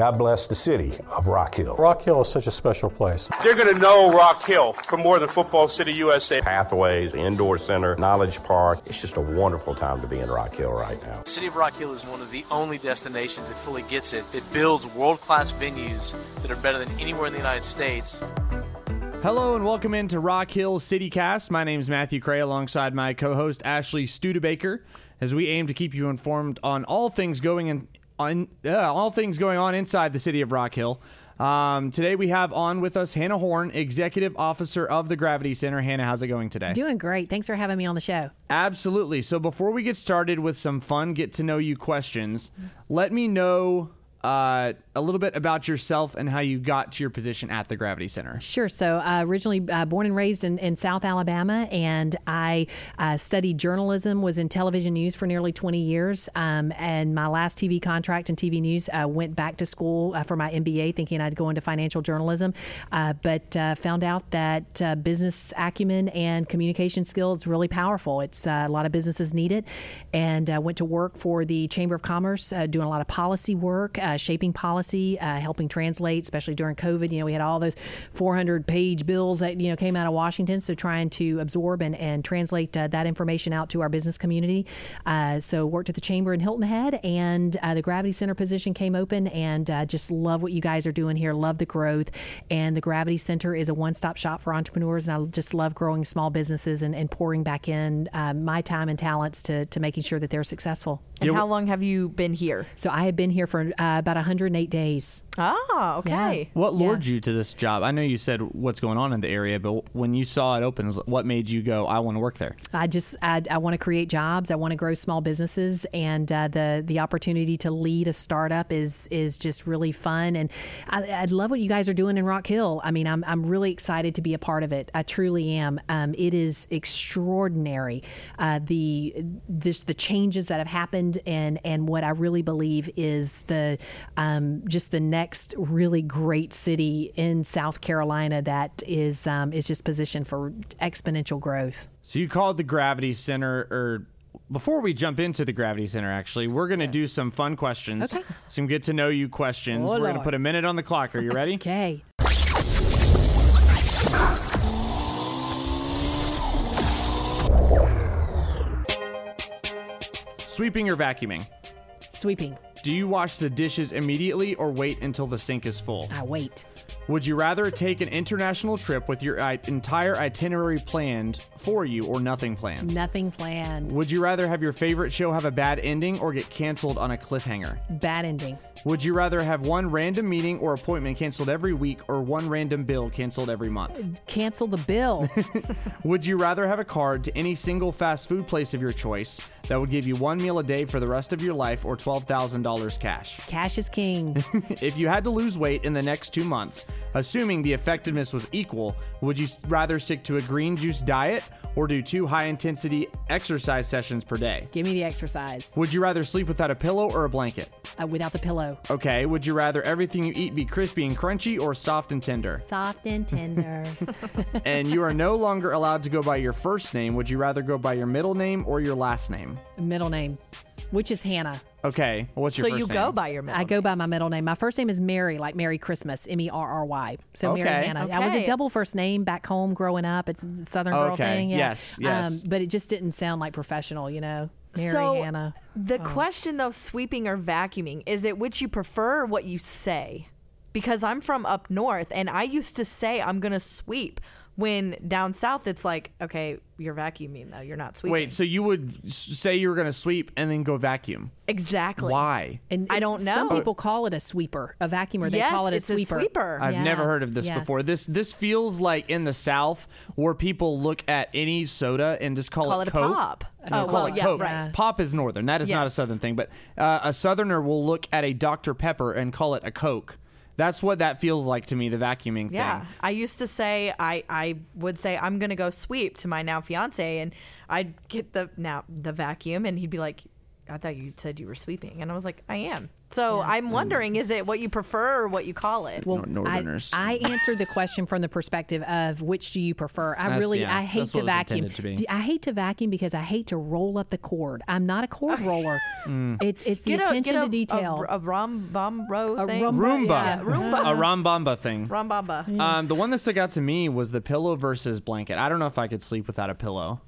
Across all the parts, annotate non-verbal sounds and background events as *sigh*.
God bless the city of Rock Hill. Rock Hill is such a special place. They're going to know Rock Hill for more than Football City USA. Pathways, Indoor Center, Knowledge Park. It's just a wonderful time to be in Rock Hill right now. The City of Rock Hill is one of the only destinations that fully gets it. It builds world class venues that are better than anywhere in the United States. Hello and welcome into Rock Hill CityCast. My name is Matthew Cray alongside my co-host Ashley Studebaker as we aim to keep you informed on all things going in on uh, all things going on inside the city of Rock Hill. Um, today we have on with us Hannah Horn, Executive Officer of the Gravity Center. Hannah, how's it going today? Doing great. Thanks for having me on the show. Absolutely. So before we get started with some fun get to know you questions, let me know uh, a little bit about yourself and how you got to your position at the Gravity Center. Sure. So, uh, originally uh, born and raised in, in South Alabama, and I uh, studied journalism, was in television news for nearly 20 years. Um, and my last TV contract in TV news uh, went back to school uh, for my MBA, thinking I'd go into financial journalism, but found out that business acumen and communication skills really powerful. It's a lot of businesses need it, and I went to work for the Chamber of Commerce, doing a lot of policy work uh, shaping policy, uh, helping translate, especially during COVID. You know, we had all those 400 page bills that, you know, came out of Washington. So trying to absorb and, and translate uh, that information out to our business community. Uh, so worked at the Chamber in Hilton Head and uh, the Gravity Center position came open and uh, just love what you guys are doing here. Love the growth. And the Gravity Center is a one stop shop for entrepreneurs. And I just love growing small businesses and, and pouring back in my time and talents to, to making sure that they're successful. And how long have you been here? So I have been here for uh, about 108 days. Ah, okay. Yeah. What lured Yeah. you to this job? I know you said what's going on in the area, but when you saw it open, what made you go, I want to work there? I just I, I want to create jobs. I want to grow small businesses, and uh, the the opportunity to lead a startup is is just really fun. And I, I love what you guys are doing in Rock Hill. I mean, I'm I'm really excited to be a part of it. I truly am. Um, it is extraordinary. Uh, the this the changes that have happened, and and what I really believe is the um, just the next really great city in South Carolina that is um, is just positioned for exponential growth. So you called the Gravity Center, or before we jump into the Gravity Center, actually, we're going to do some fun questions, Okay. some get to know you questions. Oh, we're going to put a minute on the clock. Are you ready? *laughs* Okay. Sweeping or vacuuming? Sweeping. Do you wash the dishes immediately or wait until the sink is full? I wait. Would you rather take an international trip with your i- entire itinerary planned for you or nothing planned? Nothing planned. Would you rather have your favorite show have a bad ending or get canceled on a cliffhanger? Bad ending. Would you rather have one random meeting or appointment canceled every week or one random bill canceled every month? Uh, cancel the bill. *laughs* Would you rather have a card to any single fast food place of your choice that would give you one meal a day for the rest of your life or $12,000 cash? Cash is king. *laughs* If you had to lose weight in the next two months, assuming the effectiveness was equal, would you rather stick to a green juice diet or do two high intensity exercise sessions per day? Give me the exercise. Would you rather sleep without a pillow or a blanket? Uh, without the pillow. Okay, would you rather everything you eat be crispy and crunchy or soft and tender? Soft and tender. *laughs* *laughs* and you are no longer allowed to go by your first name. Would you rather go by your middle name or your last name? Middle name, which is Hannah. Okay, what's your So first you name? go by your middle I go by my middle name. My first name is Mary, like Merry Christmas, M E R R Y. So Mary Okay. Hannah. I was a double first name back home growing up. It's a Southern girl Okay. thing. Yeah. Yes, yes. Um, but it just didn't sound like professional, you know. Mary so Hannah. the question though, sweeping or vacuuming, is it which you prefer or what you say? Because I'm from up north and I used to say I'm gonna sweep. When down south it's like, okay, you're vacuuming though, you're not sweeping. Wait, so you would s- say you were going to sweep and then go vacuum? exactly. Why? And I don't know. Some people call it a sweeper, a vacuumer. They yes, call it a it's sweeper. a sweeper. I've Yeah. never heard of this Yeah. before. This this feels like in the South where people look at any soda and just call, it a coke. Call it it a Coke. pop. No, Oh, call well, it yeah, Coke. right. Pop is northern. That is not a southern thing. But uh, a southerner will look at a Dr Pepper and call it a Coke. That's what that feels like to me. The vacuuming Yeah, thing. I used to say I I would say I'm gonna go sweep to my now fiance, and I'd get the now the vacuum, and he'd be like, "I thought you said you were sweeping," and I was like, "I am." So I'm wondering, is it what you prefer or what you call it? Well, Northerners. I, I answered the question from the perspective of which do you prefer. I That's- really, yeah, I hate to what it was vacuum. intended to be. D- I hate to vacuum because I hate to roll up the cord. I'm not a cord roller. It's it's the Get a- attention get a, to detail. A, a rom bomb row A thing. Roomba. Yeah, Roomba. A Rambamba thing. Rambamba. Um, the one that stuck out to me was the pillow versus blanket. I don't know if I could sleep without a pillow.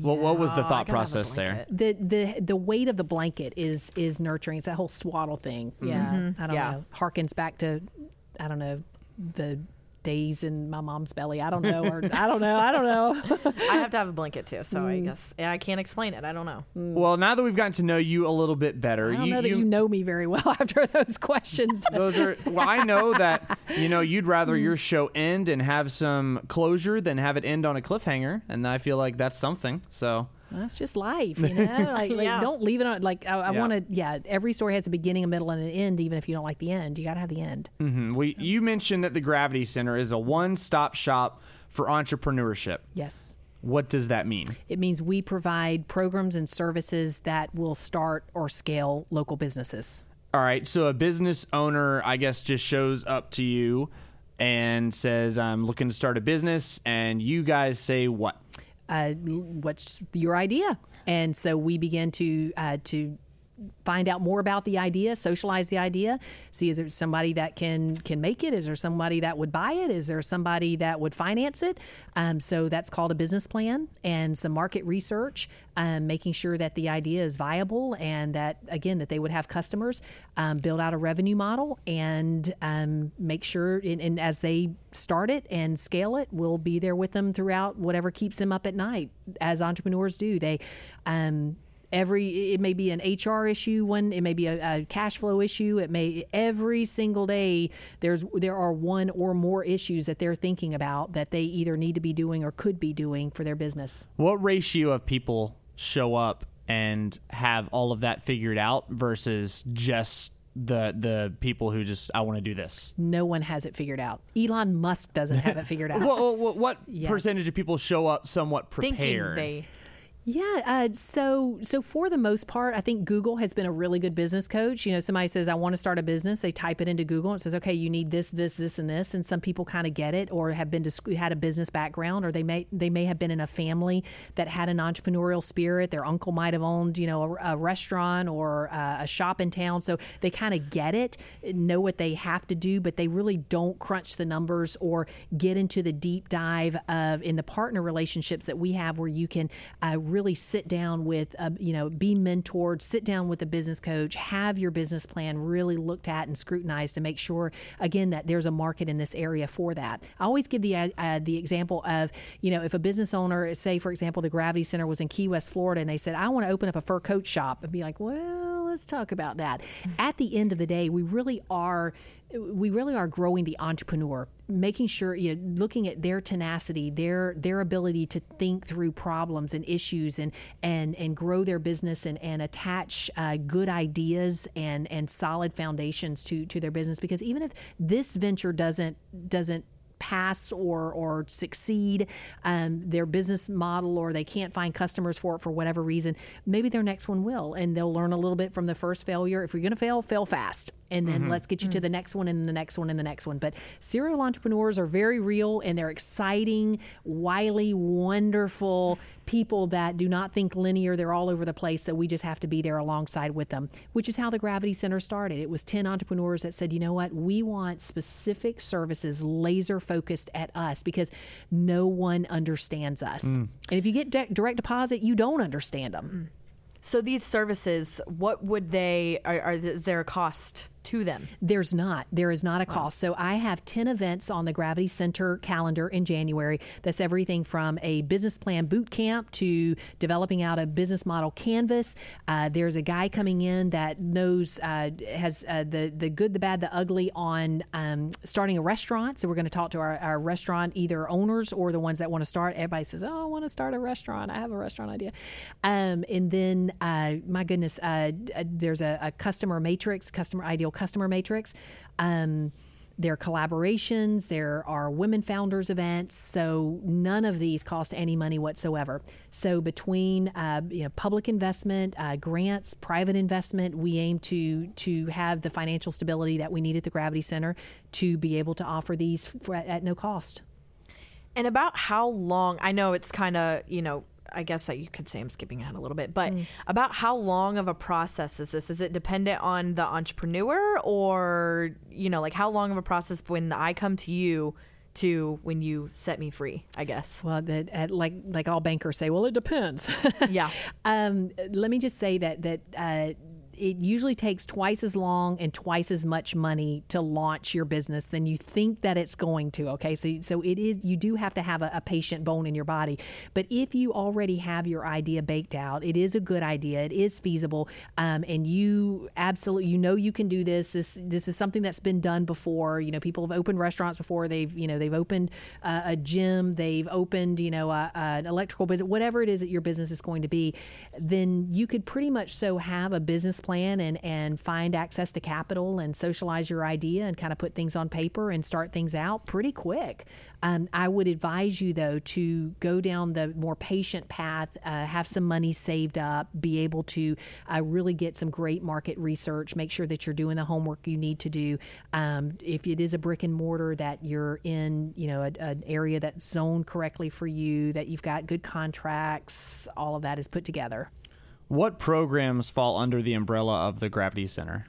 What, what was the Oh, thought gotta have a process there? the the the weight of the blanket is is nurturing. It's that whole swaddle thing. Yeah, mm-hmm. I don't Yeah. know. Harkens back to I don't know the days in my mom's belly. I don't know, or I don't know. I don't know. *laughs* I have to have a blanket too, so Mm. I guess I can't explain it. I don't know. Well, now that we've gotten to know you a little bit better, I don't you, know that you know me very well *laughs* after those questions. *laughs* those are well. I know that you know you'd rather your show end and have some closure than have it end on a cliffhanger, and I feel like that's something. So That's just life, you *laughs* know. Like, like Yeah. don't leave it on. Like I, I Yeah. want to. Yeah, every story has a beginning, a middle, and an end. Even if you don't like the end, you got to have the end. mhm. we, you mentioned that the Gravity Center is a one-stop shop for entrepreneurship. Yes. What does that mean? It means we provide programs and services that will start or scale local businesses. All right, so a business owner, I guess, just shows up to you and says, "I'm looking to start a business," and you guys say what? Uh, what's your idea? And so we begin to uh, to find out more about the idea, socialize the idea, see is there somebody that can can make it? Is there somebody that would buy it? Is there somebody that would finance it? Um, so that's called a business plan and some market research, um, making sure that the idea is viable and that again that they would have customers, um, build out a revenue model, and um, make sure and, and as they start it and scale it, we'll be there with them throughout whatever keeps them up at night, as entrepreneurs do. They um, every it may be an HR issue one it may be a, a cash flow issue it may every single day there's there are one or more issues that they're thinking about that they either need to be doing or could be doing for their business What ratio of people show up and have all of that figured out versus just the the people who just I want to do this? no one has it figured out Elon Musk doesn't have it figured *laughs* out What, what, what Yes. percentage of people show up somewhat Thinking prepared? they Yeah, uh, so so for the most part, I think Google has been a really good business coach. You know, somebody says I want to start a business, they type it into Google and says, okay, you need this, this, this, and this, and some people kind of get it or have been to sc- had a business background, or they may they may have been in a family that had an entrepreneurial spirit. Their uncle might have owned, you know, a, a restaurant or uh, a shop in town, so they kind of get it, know what they have to do, but they really don't crunch the numbers or get into the deep dive of in the partner relationships that we have where you can uh, really sit down with, uh, you know, be mentored, sit down with a business coach, have your business plan really looked at and scrutinized to make sure, again, that there's a market in this area for that. I always give the uh, uh, the example of, you know, if a business owner, say for example, the Gravity Center was in Key West, Florida, and they said, I want to open up a fur coat shop, and be like, well, let's talk about that. At the end of the day, we really are we really are growing the entrepreneur making sure you know, looking at their tenacity their their ability to think through problems and issues and and and grow their business and and attach uh, good ideas and and solid foundations to to their business because even if this venture doesn't doesn't pass or or succeed um, their business model or they can't find customers for it for whatever reason maybe their next one will and they'll learn a little bit from the first failure. If you're going to fail fail fast and then mm-hmm. let's get you to mm. the next one and the next one and the next one. But serial entrepreneurs are very real and they're exciting wily wonderful people that do not think linear. They're all over the place so we just have to be there alongside with them which is how the gravity center started. It was 10 entrepreneurs that said you know what? We want specific services laser focused at us because no one understands us. Mm. And if you get de- direct deposit you don't understand them mm. So these services, what would they? Are, are is there a cost to them? There's not. There is not a cost. So I have 10 events on the Gravity Center calendar in January. That's everything from a business plan boot camp to developing out a business model canvas. Uh, there's a guy coming in that knows, uh, has uh, the, the good, the bad, the ugly on um, starting a restaurant. So we're going to talk to our, our restaurant, either owners or the ones that want to start. Everybody says, Oh, I want to start a restaurant. I have a restaurant idea. Um, and then, uh, my goodness, uh, uh, there's a, a customer matrix, customer ideal customer matrix. Um, there are collaborations, there are women founders events. So none of these cost any money whatsoever. So between uh, you know public investment, uh, grants, private investment, we aim to to have the financial stability that we need at the Gravity Center to be able to offer these for, at, at no cost. And about how long, I know it's kind of, you know, I guess that you could say I'm skipping ahead a little bit, but about how long of a process is this? Is it dependent on the entrepreneur or, you know, like how long of a process when I come to you to when you set me free, I guess? Well, that like like all bankers say, well, it depends. Yeah. *laughs* um, let me just say that that uh, it usually takes twice as long and twice as much money to launch your business than you think that it's going to. Okay, so so it is. You do have to have a, a patient bone in your body, but if you already have your idea baked out, it is a good idea. It is feasible, um, and you absolutely you know you can do this. This this is something that's been done before. You know, people have opened restaurants before. They've you know they've opened uh, a gym. They've opened you know a, a, an electrical business, whatever it is that your business is going to be. Then you could pretty much so have a business plan and and find access to capital and socialize your idea and kind of put things on paper and start things out pretty quick. Um, I would advise you though to go down the more patient path, uh, have some money saved up, be able to uh, really get some great market research, make sure that you're doing the homework you need to do. Um, if it is a brick and mortar, that you're in you know an area that's zoned correctly for you, that you've got good contracts, all of that is put together. What programs fall under the umbrella of the Gravity Center?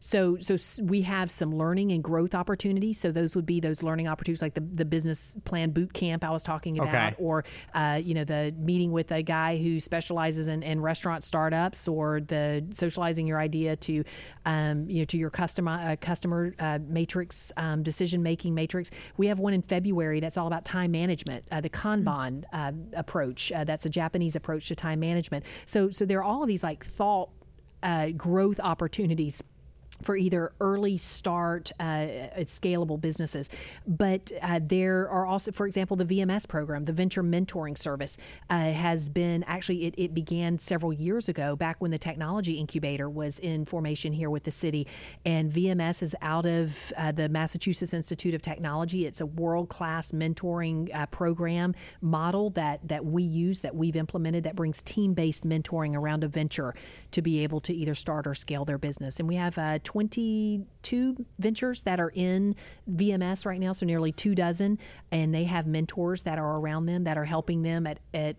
So, so we have some learning and growth opportunities. So those would be those learning opportunities, like the, the business plan boot camp I was talking about, Okay. or uh, you know the meeting with a guy who specializes in, in restaurant startups, or the socializing your idea to um, you know to your customer uh, customer uh, matrix um, decision making matrix. We have one in February that's all about time management, uh, the Kanban uh, approach. Uh, that's a Japanese approach to time management. So, so there are all of these like thought uh, growth opportunities for either early start uh, scalable businesses. But uh, there are also for example the vms program the venture mentoring service uh, has been actually it, it began several years ago back when the technology incubator was in formation here with the city. And vms is out of uh, the massachusetts institute of technology. It's a world-class mentoring uh, program model that that we use that we've implemented that brings team-based mentoring around a venture to be able to either start or scale their business. And we have uh, 22 ventures that are in VMS right now, so nearly two dozen, and they have mentors that are around them that are helping them at, at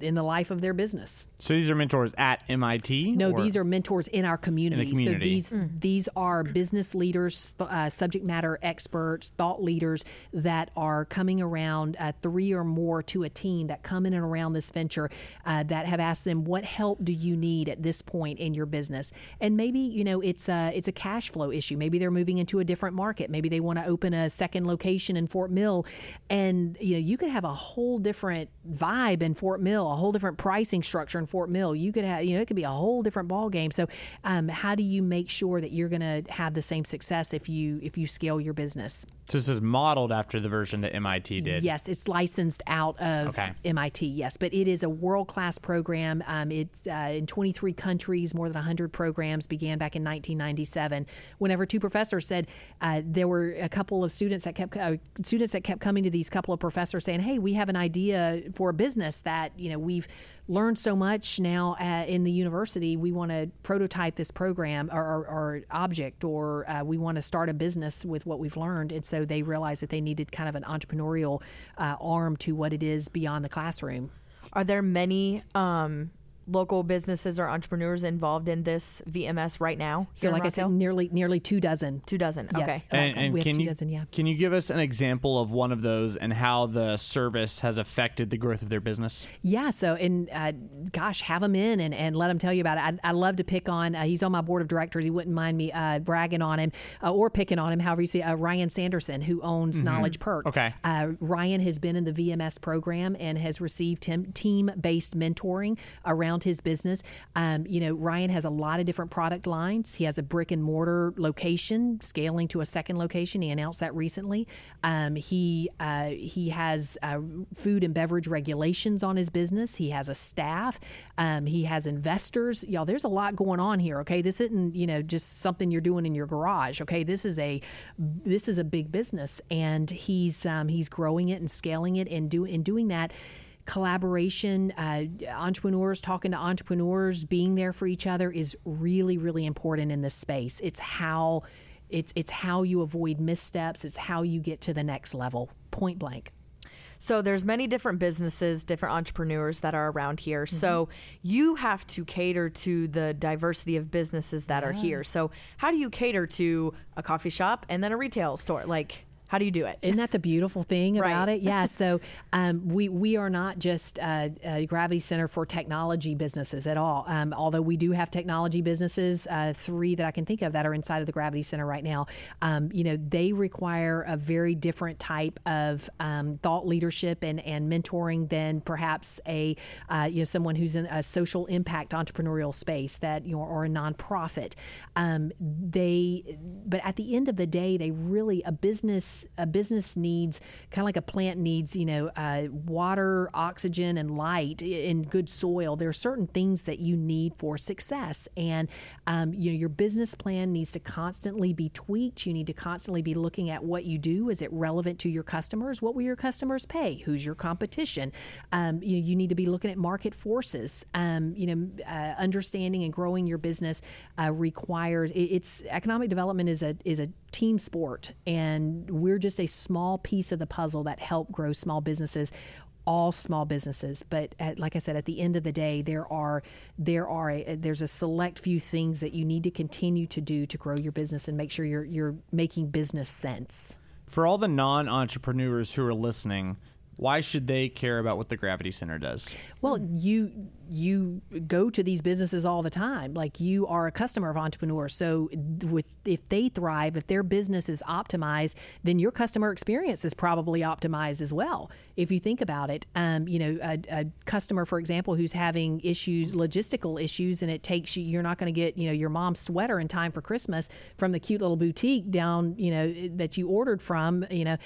in the life of their business. So these are mentors at MIT. No, or- these are mentors in our community. community. So these these are business leaders, uh, subject matter experts, thought leaders that are coming around uh, three or more to a team that come in and around this venture uh, that have asked them, "What help do you need at this point in your business?" And maybe you know it's a it's a cash flow issue. Maybe they're moving into a different market. Maybe they want to open a second location in Fort Mill, and you know you could have a whole different vibe in Fort Mill, a whole different pricing structure in Fort Mill. You could have you know it could be a whole different ball game. So um, how do you make sure that you're going to have the same success if you if you scale your business? So this is modeled after the version that MIT did. Yes, it's licensed out of Okay. MIT. Yes, but it is a world class program. Um, it's uh, in 23 countries, more than 100 programs. Began back in 1997. Whenever two professors said uh, there were a couple of students that kept uh, students that kept coming to these couple of professors saying, "Hey, we have an idea for a business that you know we've." Learned so much now uh, in the university. We want to prototype this program or, or, or object, or uh, we want to start a business with what we've learned. And so they realized that they needed kind of an entrepreneurial uh, arm to what it is beyond the classroom. Are there many um, local businesses or entrepreneurs involved in this VMS right now? So, like I said, nearly nearly two dozen. two dozen. Okay. And, and we have can two you dozen. Yeah. can you give us an example of one of those and how the service has affected the growth of their business? Yeah. So, and uh, gosh, have them in and, and let them tell you about it. I, I love to pick on. Uh, he's on my board of directors. He wouldn't mind me uh, bragging on him uh, or picking on him. However you see, uh, Ryan Sanderson, who owns Knowledge Perk. Okay. Uh, Ryan has been in the VMS program and has received team based mentoring around around his business. Um, you know, Ryan has a lot of different product lines. He has a brick and mortar location, scaling to a second location. He announced that recently. Um, he uh, he has uh, food and beverage regulations on his business. He has a staff. Um, he has investors. Y'all, there's a lot going on here. Okay, this isn't you know just something you're doing in your garage. Okay, this is a this is a big business, and he's um, he's growing it and scaling it and do in doing that collaboration, uh, entrepreneurs talking to entrepreneurs, being there for each other is really, really important in this space. It's how it's it's how you avoid missteps. It's how you get to the next level. Point blank. So there's many different businesses, different entrepreneurs that are around here. Mm-hmm. So you have to cater to the diversity of businesses that yeah. are here. So how do you cater to a coffee shop and then a retail store? Like how do you do it? Isn't that the beautiful thing about right. it? Yeah. *laughs* So um, we we are not just a, a, Gravity Center for technology businesses at all. Um, although we do have technology businesses, uh, three that I can think of that are inside of the Gravity Center right now. Um, you know, they require a very different type of um, thought leadership and, and mentoring than perhaps a uh, you know someone who's in a social impact entrepreneurial space that you know or a nonprofit. Um, they, but at the end of the day, they really a business a business needs kind of like a plant needs, you know, uh, water, oxygen, and light in good soil. There are certain things that you need for success, and um, you know your business plan needs to constantly be tweaked. You need to constantly be looking at what you do. Is it relevant to your customers? What will your customers pay? Who's your competition? Um, you, you need to be looking at market forces. Um, you know, uh, understanding and growing your business uh, requires it, it's economic development is a is a team sport, and we're just a small piece of the puzzle that help grow small businesses all small businesses. But at, like i said at the end of the day there are there are a, there's a select few things that you need to continue to do to grow your business and make sure you're you're making business sense. For all the non-entrepreneurs who are listening why should they care about what the gravity center does well you you go to these businesses all the time. Like you are a customer of entrepreneurs. So with if they thrive, if their business is optimized, then your customer experience is probably optimized as well. If you think about it, um, you know, a, a, customer, for example, who's having issues, logistical issues, and it takes you, you're not going to get, you know, your mom's sweater in time for Christmas from the cute little boutique down, you know, that you ordered from, you know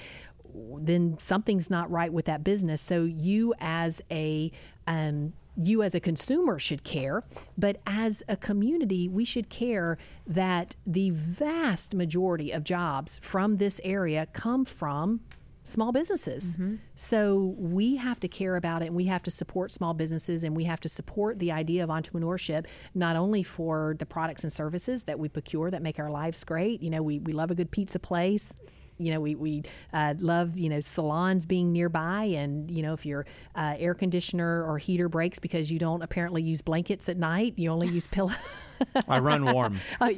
then something's not right with that business. So you as a um, you as a consumer should care, but as a community, we should care that the vast majority of jobs from this area come from small businesses. Mm-hmm. So we have to care about it and we have to support small businesses and we have to support the idea of entrepreneurship, not only for the products and services that we procure that make our lives great. You know, we, we love a good pizza place you know, we, we uh, love, you know, salons being nearby. And, you know, if your uh, air conditioner or heater breaks because you don't apparently use blankets at night, you only use pillows. *laughs* I run warm. *laughs* uh,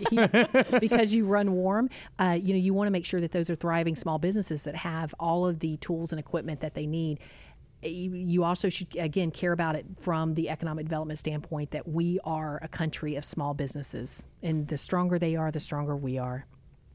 because you run warm, uh, you know, you want to make sure that those are thriving small businesses that have all of the tools and equipment that they need you also should again care about it from the economic development standpoint that we are a country of small businesses and the stronger they are the stronger we are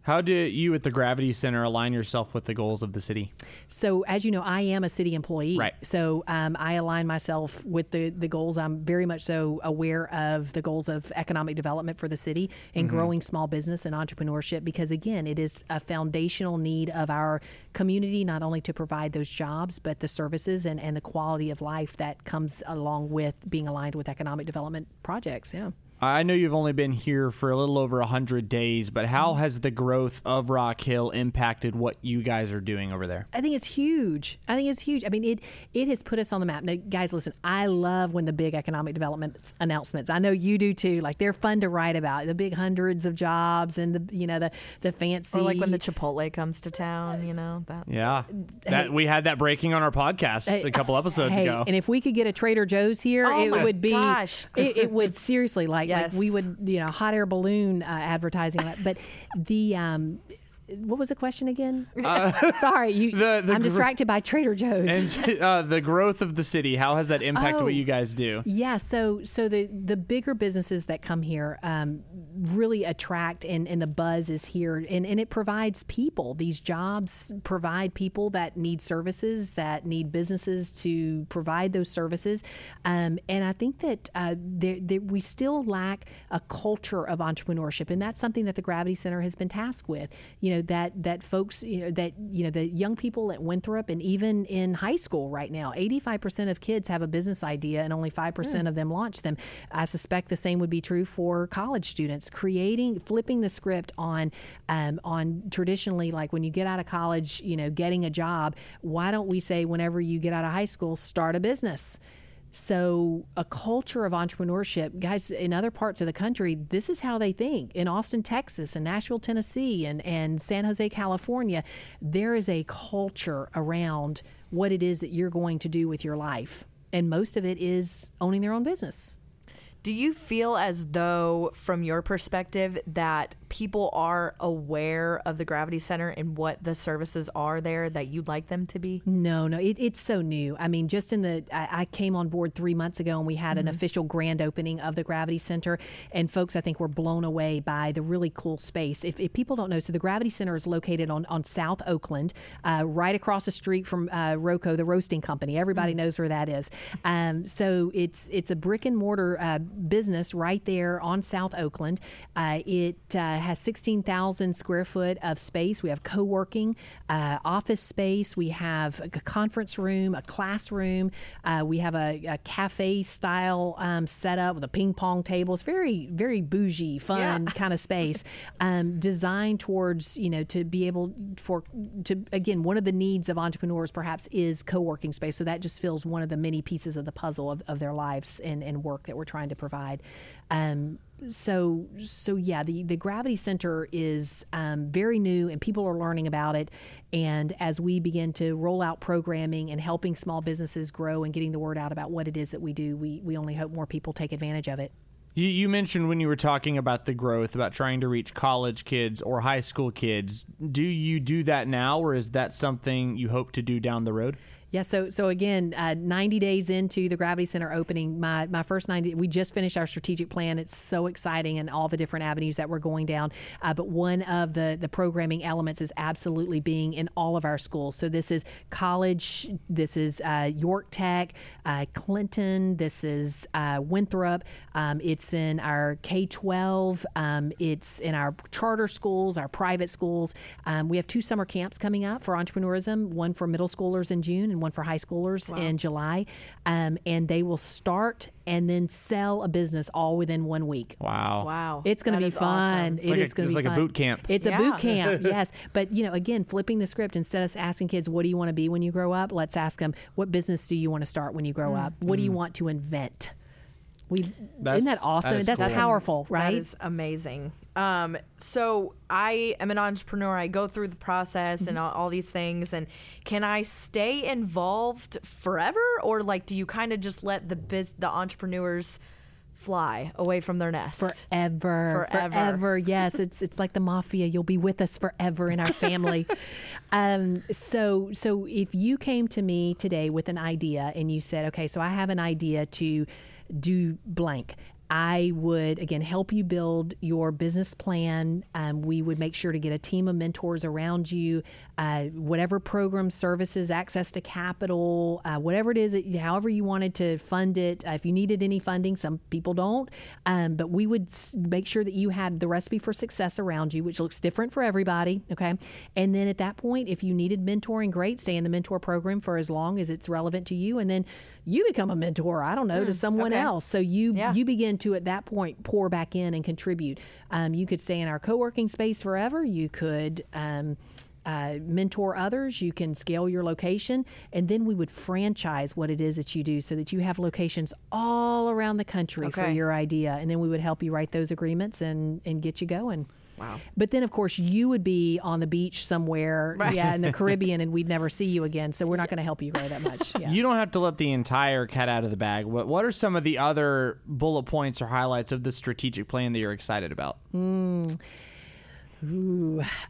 how do you at the Gravity Center align yourself with the goals of the city? So, as you know, I am a city employee. Right. So, um, I align myself with the, the goals. I'm very much so aware of the goals of economic development for the city and mm-hmm. growing small business and entrepreneurship because, again, it is a foundational need of our community, not only to provide those jobs, but the services and, and the quality of life that comes along with being aligned with economic development projects. Yeah. I know you've only been here for a little over 100 days, but how mm-hmm. has the growth of Rock Hill impacted what you guys are doing over there? I think it's huge. I think it's huge. I mean, it it has put us on the map. Now, guys, listen, I love when the big economic development announcements. I know you do too. Like they're fun to write about. The big hundreds of jobs and the you know the the fancy or like when the Chipotle comes to town, you know, that Yeah. That hey, we had that breaking on our podcast hey, a couple episodes hey, ago. And if we could get a Trader Joe's here, oh it would be gosh. It, it would seriously like yes. like we would you know hot air balloon uh, advertising but the um, what was the question again? *laughs* *laughs* Sorry, you. the- the I'm gr- distracted by Trader Joe's. And *laughs* uh, the growth of the city, how has that impacted Oh. what you guys do? Yeah, so so the the bigger businesses that come here um, really attract, and, and the buzz is here, and, and it provides people. These jobs provide people that need services, that need businesses to provide those services, um, and I think that uh, there, there, we still lack a culture of entrepreneurship, and that's something that the Gravity Center has been tasked with. You know that that folks, you know that you know the young people at Winthrop, and even in high school right now, eighty five percent of kids have a business idea, and only five percent of them launch them. I suspect the same would be true for college students. Creating, flipping the script on um, on traditionally, like when you get out of college, you know, getting a job. Why don't we say whenever you get out of high school, start a business? So, a culture of entrepreneurship, guys, in other parts of the country, this is how they think. In Austin, Texas, and Nashville, Tennessee, and, and San Jose, California, there is a culture around what it is that you're going to do with your life. And most of it is owning their own business. Do you feel as though, from your perspective, that people are aware of the Gravity Center and what the services are there that you'd like them to be? No, no, it, it's so new. I mean, just in the, I, I came on board three months ago and we had an official grand opening of the Gravity Center. And folks, I think, were blown away by the really cool space. If, if people don't know, so the Gravity Center is located on, on South Oakland, uh, right across the street from uh, Roco, the roasting company. Everybody knows where that is. Um, so it's it's a brick and mortar uh, business right there on South Oakland. Uh, it uh, has 16,000 square foot of space. We have co working, uh, office space. We have a conference room, a classroom. Uh, we have a, a cafe style um, setup with a ping pong table. It's very, very bougie, fun kind of space *laughs* um, designed towards, you know, to be able for, to, again, one of the needs of entrepreneurs perhaps is co working space. So that just fills one of the many pieces of the puzzle of, of their lives and, and work that we're trying to provide. Um, so so yeah the the gravity center is um, very new and people are learning about it and as we begin to roll out programming and helping small businesses grow and getting the word out about what it is that we do we we only hope more people take advantage of it You, you mentioned when you were talking about the growth, about trying to reach college kids or high school kids. Do you do that now, or is that something you hope to do down the road? Yeah, so so again, uh, 90 days into the Gravity Center opening, my my first 90, we just finished our strategic plan. It's so exciting and all the different avenues that we're going down. Uh, but one of the the programming elements is absolutely being in all of our schools. So this is college, this is uh, York Tech, uh, Clinton, this is uh, Winthrop. Um, it's in our K 12. Um, it's in our charter schools, our private schools. Um, we have two summer camps coming up for entrepreneurism. One for middle schoolers in June and one for high schoolers in July. Um, and they will start and then sell a business all within one week. Wow. Wow. It's going to be fun. awesome. It Like is going to it's be like a boot camp. It's a boot *laughs* camp, yes. But you know, again, flipping the script instead of asking kids, "What do you want to be when you grow up?" Let's ask them, "What business do you want to start when you grow Mm. up? What do you want to invent?" We That's- isn't that awesome? that is That's cool. powerful, right? That is amazing. Um, so I am an entrepreneur. I go through the process Mm-hmm. and all, all these things. And can I stay involved forever, or like, do you kind of just let the biz, the entrepreneurs fly away from their nest? forever, Forever. forever. Yes, it's it's like the mafia. You'll be with us forever in our family. *laughs* um, so so if you came to me today with an idea and you said, okay, so I have an idea to do blank. I would again help you build your business plan. Um, we would make sure to get a team of mentors around you, uh, whatever program, services, access to capital, uh, whatever it is, that, however you wanted to fund it. Uh, if you needed any funding, some people don't, um, but we would s- make sure that you had the recipe for success around you, which looks different for everybody. Okay, and then at that point, if you needed mentoring, great, stay in the mentor program for as long as it's relevant to you, and then you become a mentor. I don't know to someone okay. else. So you Yeah. you begin to at that point pour back in and contribute. Um, you could stay in our co-working space forever. You could. Um, uh, mentor others, you can scale your location, and then we would franchise what it is that you do so that you have locations all around the country for your idea. And then we would help you write those agreements and, and get you going. Wow. But then, of course, you would be on the beach somewhere, Right. yeah, in the *laughs* Caribbean, and we'd never see you again. So we're not going to help you grow that much. *laughs* Yeah. You don't have to let the entire cat out of the bag. What What are some of the other bullet points or highlights of the strategic plan that you're excited about?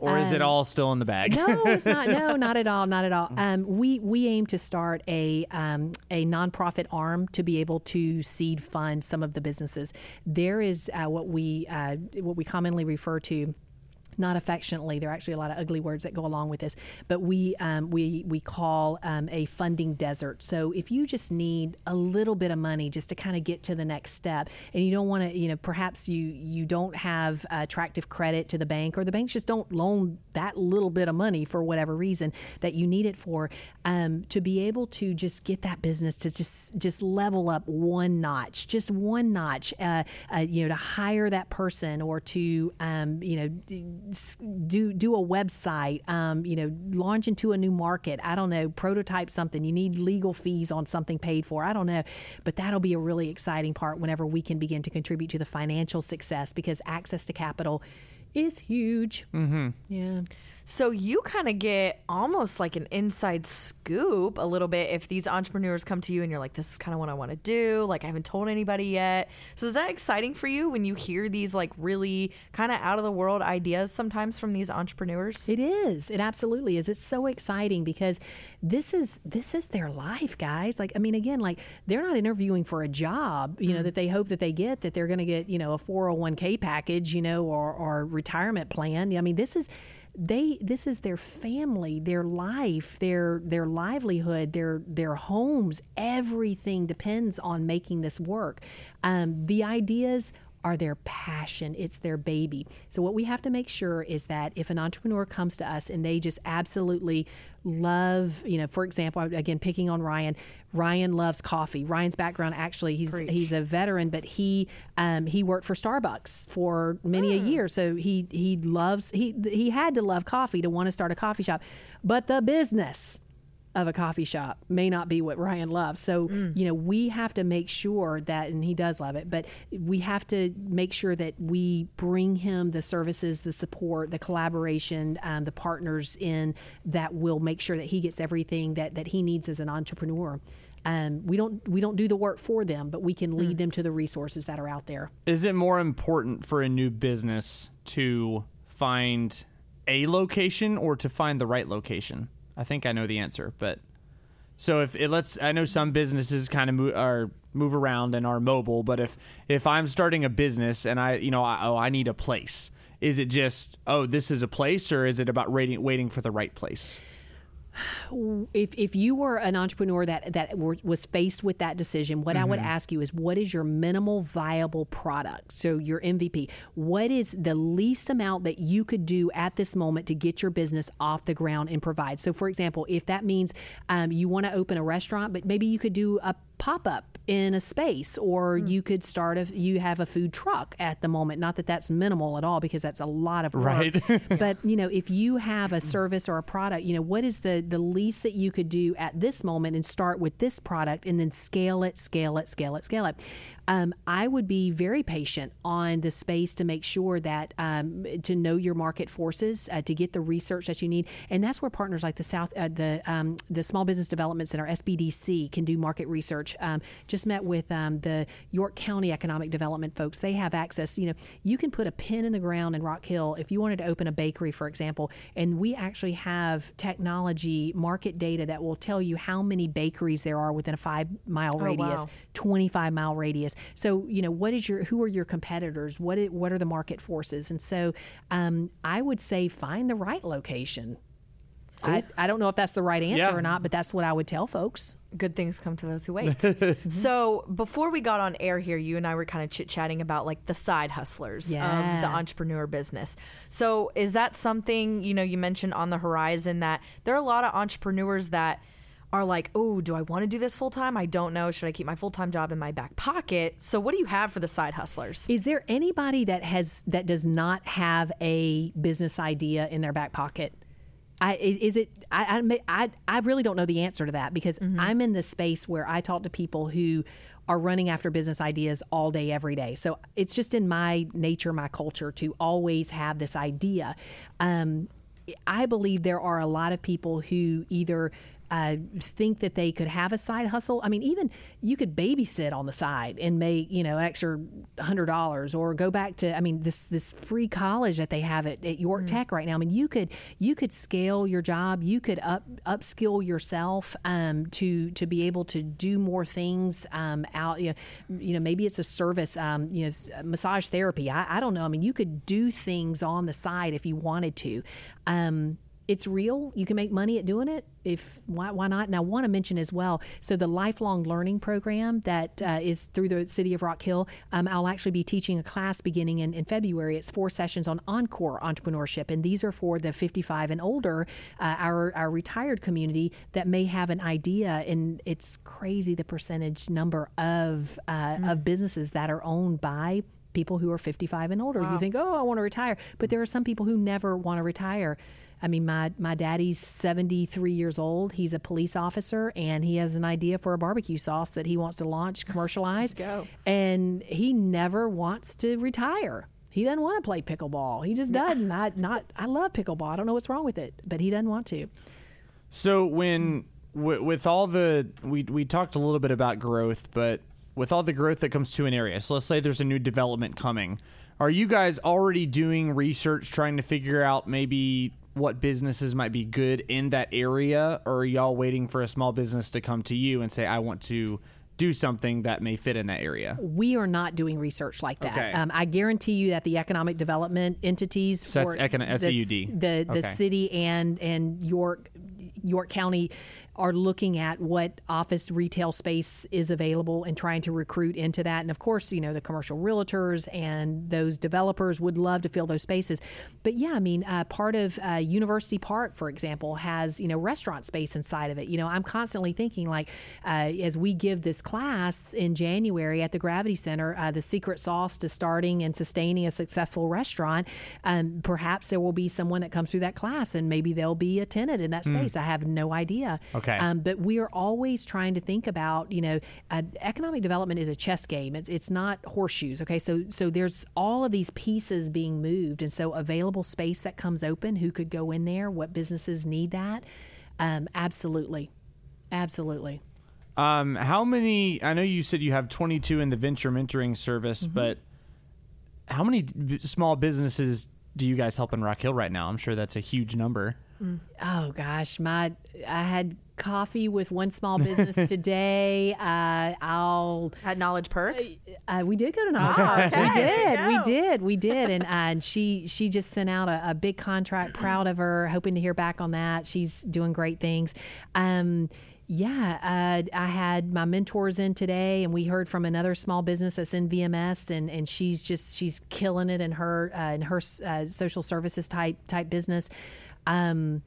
Or is it all still in the bag? Um, no, it's not. No, *laughs* not at all. Not at all. Um, we we aim to start a um, a nonprofit arm to be able to seed fund some of the businesses. There is uh, what we uh, what we commonly refer to not affectionately. There are actually a lot of ugly words that go along with this, but we um, we we call um, a funding desert. So if you just need a little bit of money just to kind of get to the next step, and you don't want to, you know, perhaps you you don't have attractive credit to the bank, or the banks just don't loan that little bit of money for whatever reason that you need it for, um, to be able to just get that business to just just level up one notch, just one notch, uh, uh, you know, to hire that person or to um, you know do do a website, um, you know, launch into a new market. I don't know, prototype something. You need legal fees on something paid for. I don't know, but that'll be a really exciting part whenever we can begin to contribute to the financial success because access to capital is huge. Mm-hmm. Yeah. So you kind of get almost like an inside scoop a little bit if these entrepreneurs come to you and you're like, this is kind of what I want to do. Like I haven't told anybody yet. So is that exciting for you when you hear these like really kind of out of the world ideas sometimes from these entrepreneurs? It is. It absolutely is. It's so exciting because this is this is their life, guys. Like I mean, again, like they're not interviewing for a job, you know, mm-hmm. that they hope that they get that they're going to get, you know, a 401k package, you know, or or retirement plan. I mean, this is they this is their family their life their their livelihood their their homes. Everything depends on making this work. Um, the ideas are their passion. It's their baby. So, what we have to make sure is that if an entrepreneur comes to us and they just absolutely love, you know, for example, again, picking on Ryan, Ryan loves coffee. Ryan's background actually, he's Preach. he's a veteran, but he um, he worked for Starbucks for many a year. So he he loves he he had to love coffee to want to start a coffee shop, but the business of a coffee shop may not be what Ryan loves. So, you know, we have to make sure that, and he does love it, but we have to make sure that we bring him the services, the support, the collaboration, um, the partners in that will make sure that he gets everything that, that he needs as an entrepreneur. Um, we don't we don't do the work for them, but we can lead them to the resources that are out there. Is it more important for a new business to find a location or to find the right location? I think I know the answer, but so if it let's I know some businesses kind of are move around and are mobile, but if if I'm starting a business and I you know I, oh I need a place, is it just oh this is a place or is it about waiting for the right place? If if you were an entrepreneur that that were, was faced with that decision, what I would ask you is, what is your minimal viable product? So your MVP. What is the least amount that you could do at this moment to get your business off the ground and provide? So, for example, if that means um, you want to open a restaurant, but maybe you could do a pop up in a space, or hmm. you could start a you have a food truck at the moment. Not that that's minimal at all, because that's a lot of work. Right. *laughs* but you know, if you have a service or a product, you know, what is the the least that you could do at this moment and start with this product and then scale it, scale it, scale it, scale it. Um, I would be very patient on the space to make sure that um, to know your market forces, uh, to get the research that you need, and that's where partners like the South, uh, the um, the Small Business Development Center (SBDC) can do market research. Um, just met with um, the York County Economic Development folks. They have access. You know, you can put a pin in the ground in Rock Hill if you wanted to open a bakery, for example, and we actually have technology market data that will tell you how many bakeries there are within a five mile radius, wow. 25 mile radius. So, you know, what is your, who are your competitors? What, i- what are the market forces? And so um, I would say find the right location. I, I don't know if that's the right answer Yeah. or not, but that's what I would tell folks. Good things come to those who wait. *laughs* so before we got on air here, you and I were kind of chit chatting about like the side hustlers of the entrepreneur business. So is that something you know you mentioned on the horizon that there are a lot of entrepreneurs that are like, oh, do I want to do this full time? I don't know. Should I keep my full time job in my back pocket? So what do you have for the side hustlers? Is there anybody that has that does not have a business idea in their back pocket? I, is it? I, I I I really don't know the answer to that because I'm in the space where I talk to people who are running after business ideas all day, every day. So it's just in my nature, my culture to always have this idea. Um, I believe there are a lot of people who either uh, think that they could have a side hustle. I mean, even you could babysit on the side and make you know an extra hundred dollars, or go back to I mean this this free college that they have at, at York Tech right now. I mean, you could you could scale your job, you could up upskill yourself um, to to be able to do more things um, out. You know, you know, maybe it's a service, um, you know, massage therapy. I, I don't know. I mean, you could do things on the side if you wanted to. It's real. You can make money at doing it. If why, why not? And I want to mention as well. So the lifelong learning program that uh, is through the city of Rock Hill. Um, I'll actually be teaching a class beginning in, in February. It's four sessions on encore entrepreneurship, and these are for the 55 and older, uh, our our retired community that may have an idea. And it's crazy the percentage number of uh, of businesses that are owned by people who are 55 and older. You think, oh, I want to retire, but there are some people who never want to retire. I mean, my my daddy's 73 years old. He's a police officer, and he has an idea for a barbecue sauce that he wants to launch, commercialize. Go. And he never wants to retire. He doesn't want to play pickleball. He just doesn't. I not. I love pickleball. I don't know what's wrong with it, but he doesn't want to. So when w- with all the we we talked a little bit about growth, but with all the growth that comes to an area, so let's say there's a new development coming. Are you guys already doing research trying to figure out maybe what businesses might be good in that area or are y'all waiting for a small business to come to you and say I want to do something that may fit in that area? We are not doing research like that. Okay. Um, I guarantee you that the economic development entities So for that's the, s- UD. the the Okay. city and and York York County are looking at what office retail space is available and trying to recruit into that. And of course, you know, the commercial realtors and those developers would love to fill those spaces. But yeah, I mean, uh, part of uh, University Park, for example, has, you know, restaurant space inside of it. You know, I'm constantly thinking like, uh, as we give this class in January at the Gravity Center, uh, the secret sauce to starting and sustaining a successful restaurant, um, perhaps there will be someone that comes through that class and maybe they'll be a tenant in that space. I have no idea. Okay. Um, but we are always trying to think about, you know, uh, economic development is a chess game. It's it's not horseshoes. Okay, so so there's all of these pieces being moved, and so available space that comes open. Who could go in there? What businesses need that? Um, absolutely, absolutely. Um, how many? I know you said you have 22 in the venture mentoring service, Mm-hmm. but how many b- small businesses do you guys help in Rock Hill right now? I'm sure that's a huge number. Oh gosh, my I had coffee with one small business *laughs* today. Uh, I'll At Knowledge Perk. Uh, we did go to Knowledge Oh, Park. okay. We did. you We did. We did. And *laughs* uh, and she she just sent out a, a big contract. Proud of her. Hoping to hear back on that. She's doing great things. Um, yeah, uh, I had my mentors in today, and we heard from another small business that's in VMS, and, and she's just she's killing it in her uh, in her uh, social services type type business. Um,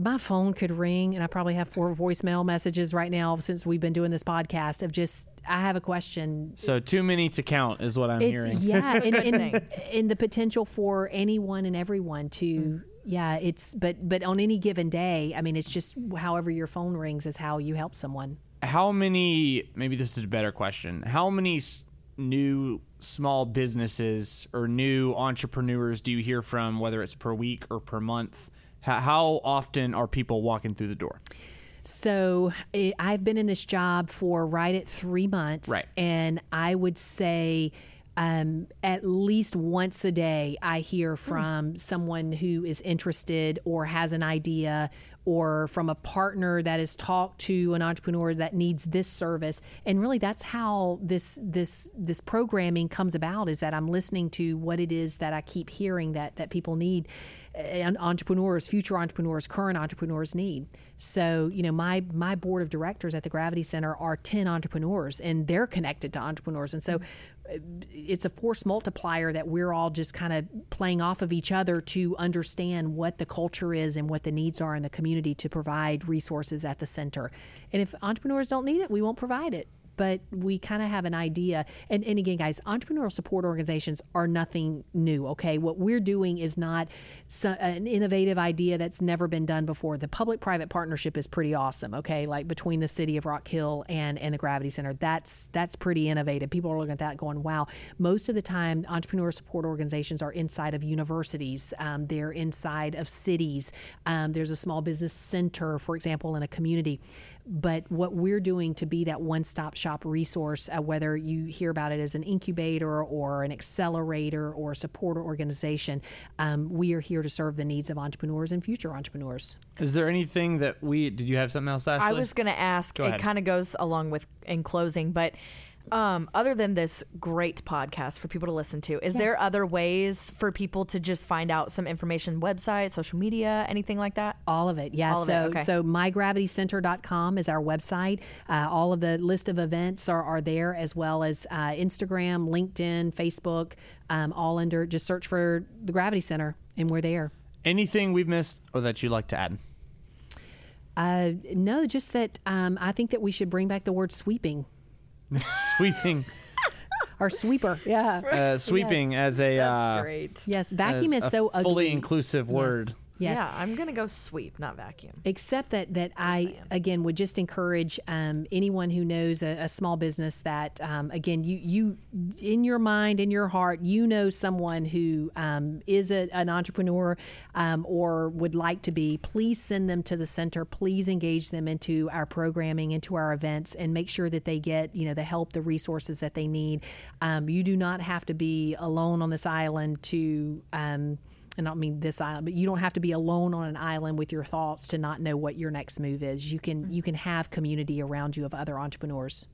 my phone could ring and I probably have four voicemail messages right now since we've been doing this podcast of just I have a question So too many to count is what I'm it's, hearing. yeah, *laughs* and, and, and the potential for anyone and everyone to, yeah, it's but but on any given day, I mean, it's just however your phone rings is how you help someone. How many? Maybe this is a better question. How many s- new small businesses or new entrepreneurs do you hear from? Whether it's per week or per month. How, often are people walking through the door? So eh, I've been in this job for right at three months, Right. and I would say. Um, at least once a day, I hear from someone who is interested or has an idea, or from a partner that has talked to an entrepreneur that needs this service. And really, that's how this this this programming comes about. Is that I'm listening to what it is that I keep hearing that that people need entrepreneurs, future entrepreneurs, current entrepreneurs need. So, you know, my my board of directors at the Gravity Center are 10 entrepreneurs and they're connected to entrepreneurs. And so uh, it's a force multiplier that we're all just kind of playing off of each other to understand what the culture is and what the needs are in the community to provide resources at the center. And if entrepreneurs don't need it, we won't provide it. But we kind of have an idea. And, and again, guys, entrepreneurial support organizations are nothing new. Okay, what we're doing is not so, an innovative idea that's never been done before. The public-private partnership is pretty awesome. Okay, like between the city of Rock Hill and and the Gravity Center, that's that's pretty innovative. People are looking at that going, "Wow!" Most of the time, entrepreneur support organizations are inside of universities. Um, they're inside of cities. Um, there's a small business center, for example, in a community. But what we're doing to be that one stop shop resource, uh, whether you hear about it as an incubator or an accelerator or a supporter organization, um, we are here to serve the needs of entrepreneurs and future entrepreneurs. Is there anything that we did? You have something else, Ashley? I was going to ask. Go it kind of goes along with in closing, but um, other than this great podcast for people to listen to, is there other ways for people to just find out some information? Website, social media, anything like that? All of it, yeah. All of so, it, okay. so mygravitycenter.com is our website. Uh, all of the list of events are, are there, as well as uh, Instagram, LinkedIn, Facebook, um, all under. Just search for the Gravity Center, and we're there. Anything we've missed or that you'd like to add? Uh, no, just that um, I think that we should bring back the word sweeping *laughs* Sweeping, Our sweeper. Yeah. uh, sweeping as a That's uh, great. Yes, vacuum as is a so ugly. fully inclusive Yes. word. Yes. Yeah, I'm gonna go sweep, not vacuum. Except that that I again would just encourage um, anyone who knows a, a small business that um, again you you in your mind in your heart you know someone who um, is a, an entrepreneur um, or would like to be. Please send them to the center. Please engage them into our programming, into our events, and make sure that they get you know the help, the resources that they need. Um, you do not have to be alone on this island to. And I don't mean this island, but you don't have to be alone on an island with your thoughts to not know what your next move is. You can you can have community around you of other entrepreneurs.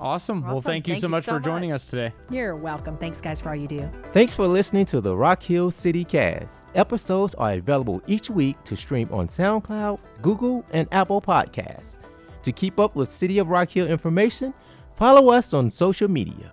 Awesome. Well, Awesome. thank you Thank so you much so for joining much. us today. You're welcome. Thanks, guys, for all you do. Thanks for listening to the Rock Hill City Cast. Episodes are available each week to stream on SoundCloud, Google, and Apple Podcasts. To keep up with City of Rock Hill information, follow us on social media.